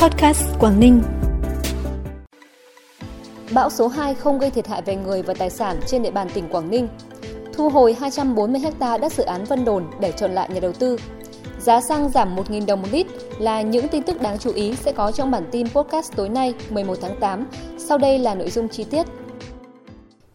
Podcast Quảng Ninh. Bão số 2 không gây thiệt hại về người và tài sản trên địa bàn tỉnh Quảng Ninh. Thu hồi 240 ha đất dự án Vân Đồn để chọn lại nhà đầu tư. Giá xăng giảm 1.000 đồng một lít là những tin tức đáng chú ý sẽ có trong bản tin podcast tối nay 11 tháng 8. Sau đây là nội dung chi tiết.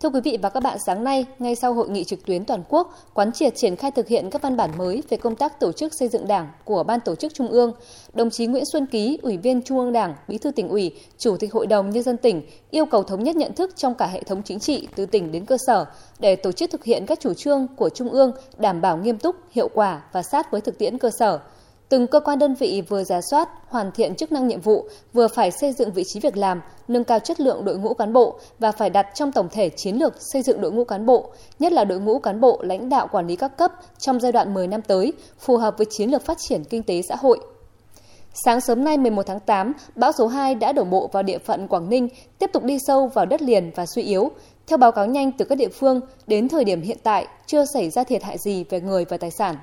Thưa quý vị và các bạn, sáng nay, ngay sau hội nghị trực tuyến toàn quốc, quán triệt triển khai thực hiện các văn bản mới về công tác tổ chức xây dựng Đảng của Ban tổ chức Trung ương, đồng chí Nguyễn Xuân Ký, Ủy viên Trung ương Đảng, Bí thư tỉnh ủy, Chủ tịch Hội đồng nhân dân tỉnh yêu cầu thống nhất nhận thức trong cả hệ thống chính trị từ tỉnh đến cơ sở để tổ chức thực hiện các chủ trương của Trung ương đảm bảo nghiêm túc, hiệu quả và sát với thực tiễn cơ sở. Từng cơ quan đơn vị vừa giả soát, hoàn thiện chức năng nhiệm vụ, vừa phải xây dựng vị trí việc làm, nâng cao chất lượng đội ngũ cán bộ và phải đặt trong tổng thể chiến lược xây dựng đội ngũ cán bộ, nhất là đội ngũ cán bộ lãnh đạo quản lý các cấp trong giai đoạn 10 năm tới, phù hợp với chiến lược phát triển kinh tế xã hội. Sáng sớm nay 11 tháng 8, bão số 2 đã đổ bộ vào địa phận Quảng Ninh, tiếp tục đi sâu vào đất liền và suy yếu. Theo báo cáo nhanh từ các địa phương, đến thời điểm hiện tại chưa xảy ra thiệt hại gì về người và tài sản.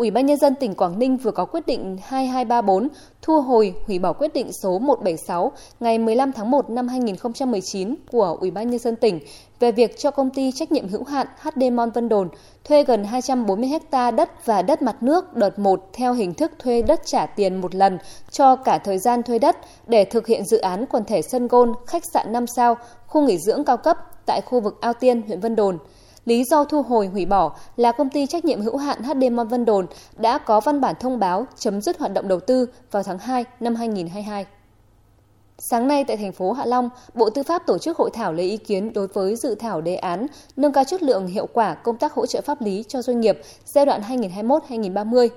Ủy ban Nhân dân tỉnh Quảng Ninh vừa có quyết định 2234 thu hồi hủy bỏ quyết định số 176 ngày 15 tháng 1 năm 2019 của Ủy ban Nhân dân tỉnh về việc cho công ty trách nhiệm hữu hạn HD Mon Vân Đồn thuê gần 240 ha đất và đất mặt nước đợt 1 theo hình thức thuê đất trả tiền một lần cho cả thời gian thuê đất để thực hiện dự án quần thể sân gôn, khách sạn 5 sao, khu nghỉ dưỡng cao cấp tại khu vực Ao Tiên, huyện Vân Đồn – Lý do thu hồi hủy bỏ là công ty trách nhiệm hữu hạn HD Mon Vân Đồn đã có văn bản thông báo chấm dứt hoạt động đầu tư vào tháng 2 năm 2022. Sáng nay tại thành phố Hạ Long, Bộ Tư pháp tổ chức hội thảo lấy ý kiến đối với dự thảo đề án nâng cao chất lượng hiệu quả công tác hỗ trợ pháp lý cho doanh nghiệp giai đoạn 2021-2030.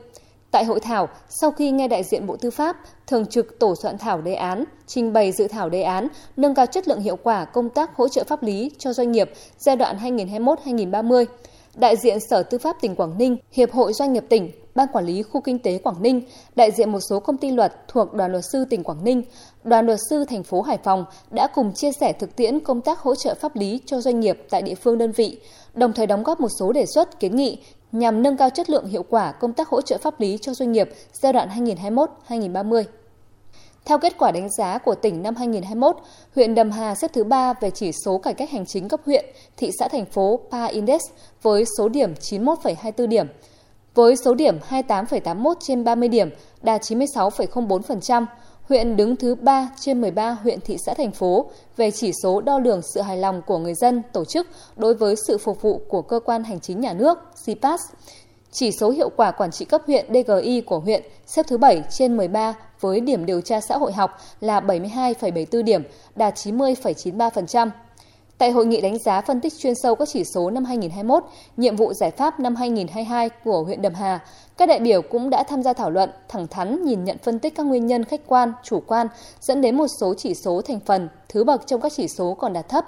Tại hội thảo, sau khi nghe đại diện Bộ Tư pháp, thường trực tổ soạn thảo đề án, trình bày dự thảo đề án nâng cao chất lượng hiệu quả công tác hỗ trợ pháp lý cho doanh nghiệp giai đoạn 2021-2030, đại diện Sở Tư pháp tỉnh Quảng Ninh, Hiệp hội Doanh nghiệp tỉnh, Ban Quản lý Khu Kinh tế Quảng Ninh, đại diện một số công ty luật thuộc Đoàn luật sư tỉnh Quảng Ninh, Đoàn luật sư thành phố Hải Phòng đã cùng chia sẻ thực tiễn công tác hỗ trợ pháp lý cho doanh nghiệp tại địa phương đơn vị, đồng thời đóng góp một số đề xuất kiến nghị nhằm nâng cao chất lượng hiệu quả công tác hỗ trợ pháp lý cho doanh nghiệp giai đoạn 2021-2030. Theo kết quả đánh giá của tỉnh năm 2021, huyện Đầm Hà xếp thứ 3 về chỉ số cải cách hành chính cấp huyện, thị xã thành phố PA Index với số điểm 91,24 điểm. Với số điểm 28,81 trên 30 điểm, đạt 96,04%, huyện đứng thứ 3 trên 13 huyện thị xã thành phố về chỉ số đo lường sự hài lòng của người dân tổ chức đối với sự phục vụ của cơ quan hành chính nhà nước CPAS. Chỉ số hiệu quả quản trị cấp huyện DGI của huyện xếp thứ 7 trên 13 với điểm điều tra xã hội học là 72,74 điểm, đạt 90,93%. Tại hội nghị đánh giá phân tích chuyên sâu các chỉ số năm 2021, nhiệm vụ giải pháp năm 2022 của huyện Đầm Hà, các đại biểu cũng đã tham gia thảo luận, thẳng thắn nhìn nhận phân tích các nguyên nhân khách quan, chủ quan dẫn đến một số chỉ số thành phần, thứ bậc trong các chỉ số còn đạt thấp.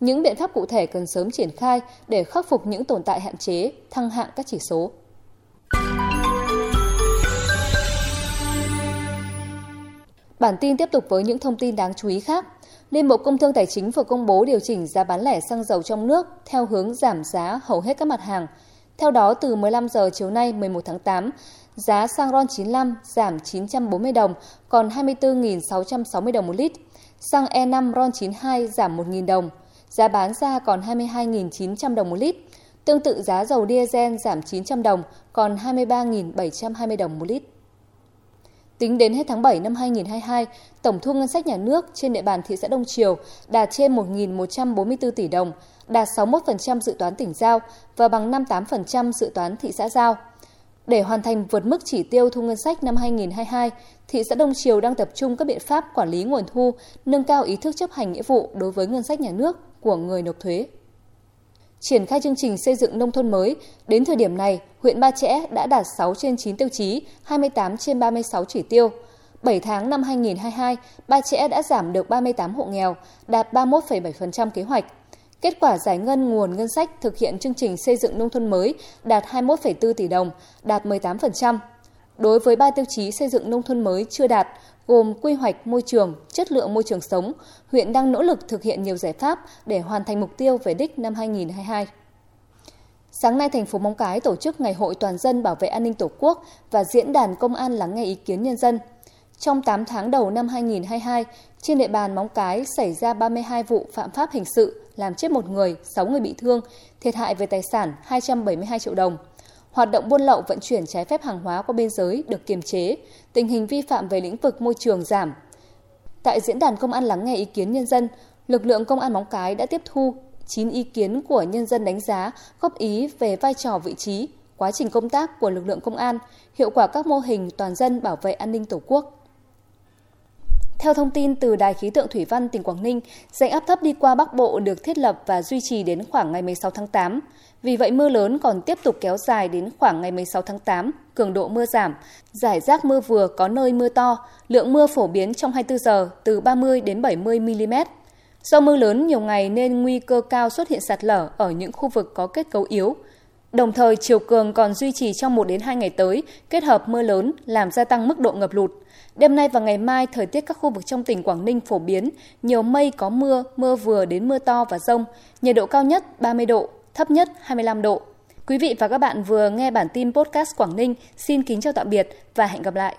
Những biện pháp cụ thể cần sớm triển khai để khắc phục những tồn tại hạn chế, thăng hạng các chỉ số. Bản tin tiếp tục với những thông tin đáng chú ý khác. Liên Bộ Công Thương Tài chính vừa công bố điều chỉnh giá bán lẻ xăng dầu trong nước theo hướng giảm giá hầu hết các mặt hàng. Theo đó, từ 15 giờ chiều nay 11 tháng 8, giá xăng RON 95 giảm 940 đồng, còn 24.660 đồng một lít. Xăng E5 RON 92 giảm 1.000 đồng, giá bán ra còn 22.900 đồng một lít. Tương tự giá dầu diesel giảm 900 đồng, còn 23.720 đồng một lít. Tính đến hết tháng 7 năm 2022, tổng thu ngân sách nhà nước trên địa bàn thị xã Đông Triều đạt trên 1.144 tỷ đồng, đạt 61% dự toán tỉnh giao và bằng 58% dự toán thị xã giao. Để hoàn thành vượt mức chỉ tiêu thu ngân sách năm 2022, thị xã Đông Triều đang tập trung các biện pháp quản lý nguồn thu, nâng cao ý thức chấp hành nghĩa vụ đối với ngân sách nhà nước của người nộp thuế. Triển khai chương trình xây dựng nông thôn mới, đến thời điểm này, huyện Ba Chẽ đã đạt 6 trên 9 tiêu chí, 28 trên 36 chỉ tiêu. 7 tháng năm 2022, Ba Chẽ đã giảm được 38 hộ nghèo, đạt 31,7% kế hoạch. Kết quả giải ngân nguồn ngân sách thực hiện chương trình xây dựng nông thôn mới đạt 21,4 tỷ đồng, đạt 18%. Đối với ba tiêu chí xây dựng nông thôn mới chưa đạt, gồm quy hoạch môi trường, chất lượng môi trường sống, huyện đang nỗ lực thực hiện nhiều giải pháp để hoàn thành mục tiêu về đích năm 2022. Sáng nay, thành phố Móng Cái tổ chức Ngày hội toàn dân bảo vệ an ninh Tổ quốc và diễn đàn công an lắng nghe ý kiến nhân dân. Trong 8 tháng đầu năm 2022, trên địa bàn Móng Cái xảy ra 32 vụ phạm pháp hình sự, làm chết một người, 6 người bị thương, thiệt hại về tài sản 272 triệu đồng. Hoạt động buôn lậu vận chuyển trái phép hàng hóa qua biên giới được kiềm chế, tình hình vi phạm về lĩnh vực môi trường giảm. Tại diễn đàn công an lắng nghe ý kiến nhân dân, lực lượng công an Móng Cái đã tiếp thu 9 ý kiến của nhân dân đánh giá, góp ý về vai trò vị trí, quá trình công tác của lực lượng công an, hiệu quả các mô hình toàn dân bảo vệ an ninh Tổ quốc. Theo thông tin từ Đài khí tượng Thủy văn tỉnh Quảng Ninh, dạnh áp thấp đi qua Bắc Bộ được thiết lập và duy trì đến khoảng ngày 16 tháng 8. Vì vậy mưa lớn còn tiếp tục kéo dài đến khoảng ngày 16 tháng 8, cường độ mưa giảm, giải rác mưa vừa có nơi mưa to, lượng mưa phổ biến trong 24 giờ từ 30 đến 70 mm. Do mưa lớn nhiều ngày nên nguy cơ cao xuất hiện sạt lở ở những khu vực có kết cấu yếu. Đồng thời chiều cường còn duy trì trong 1 đến 2 ngày tới, kết hợp mưa lớn làm gia tăng mức độ ngập lụt. Đêm nay và ngày mai, thời tiết các khu vực trong tỉnh Quảng Ninh phổ biến, nhiều mây có mưa, mưa vừa đến mưa to và rông, nhiệt độ cao nhất 30 độ, thấp nhất 25 độ. Quý vị và các bạn vừa nghe bản tin podcast Quảng Ninh. Xin kính chào tạm biệt và hẹn gặp lại.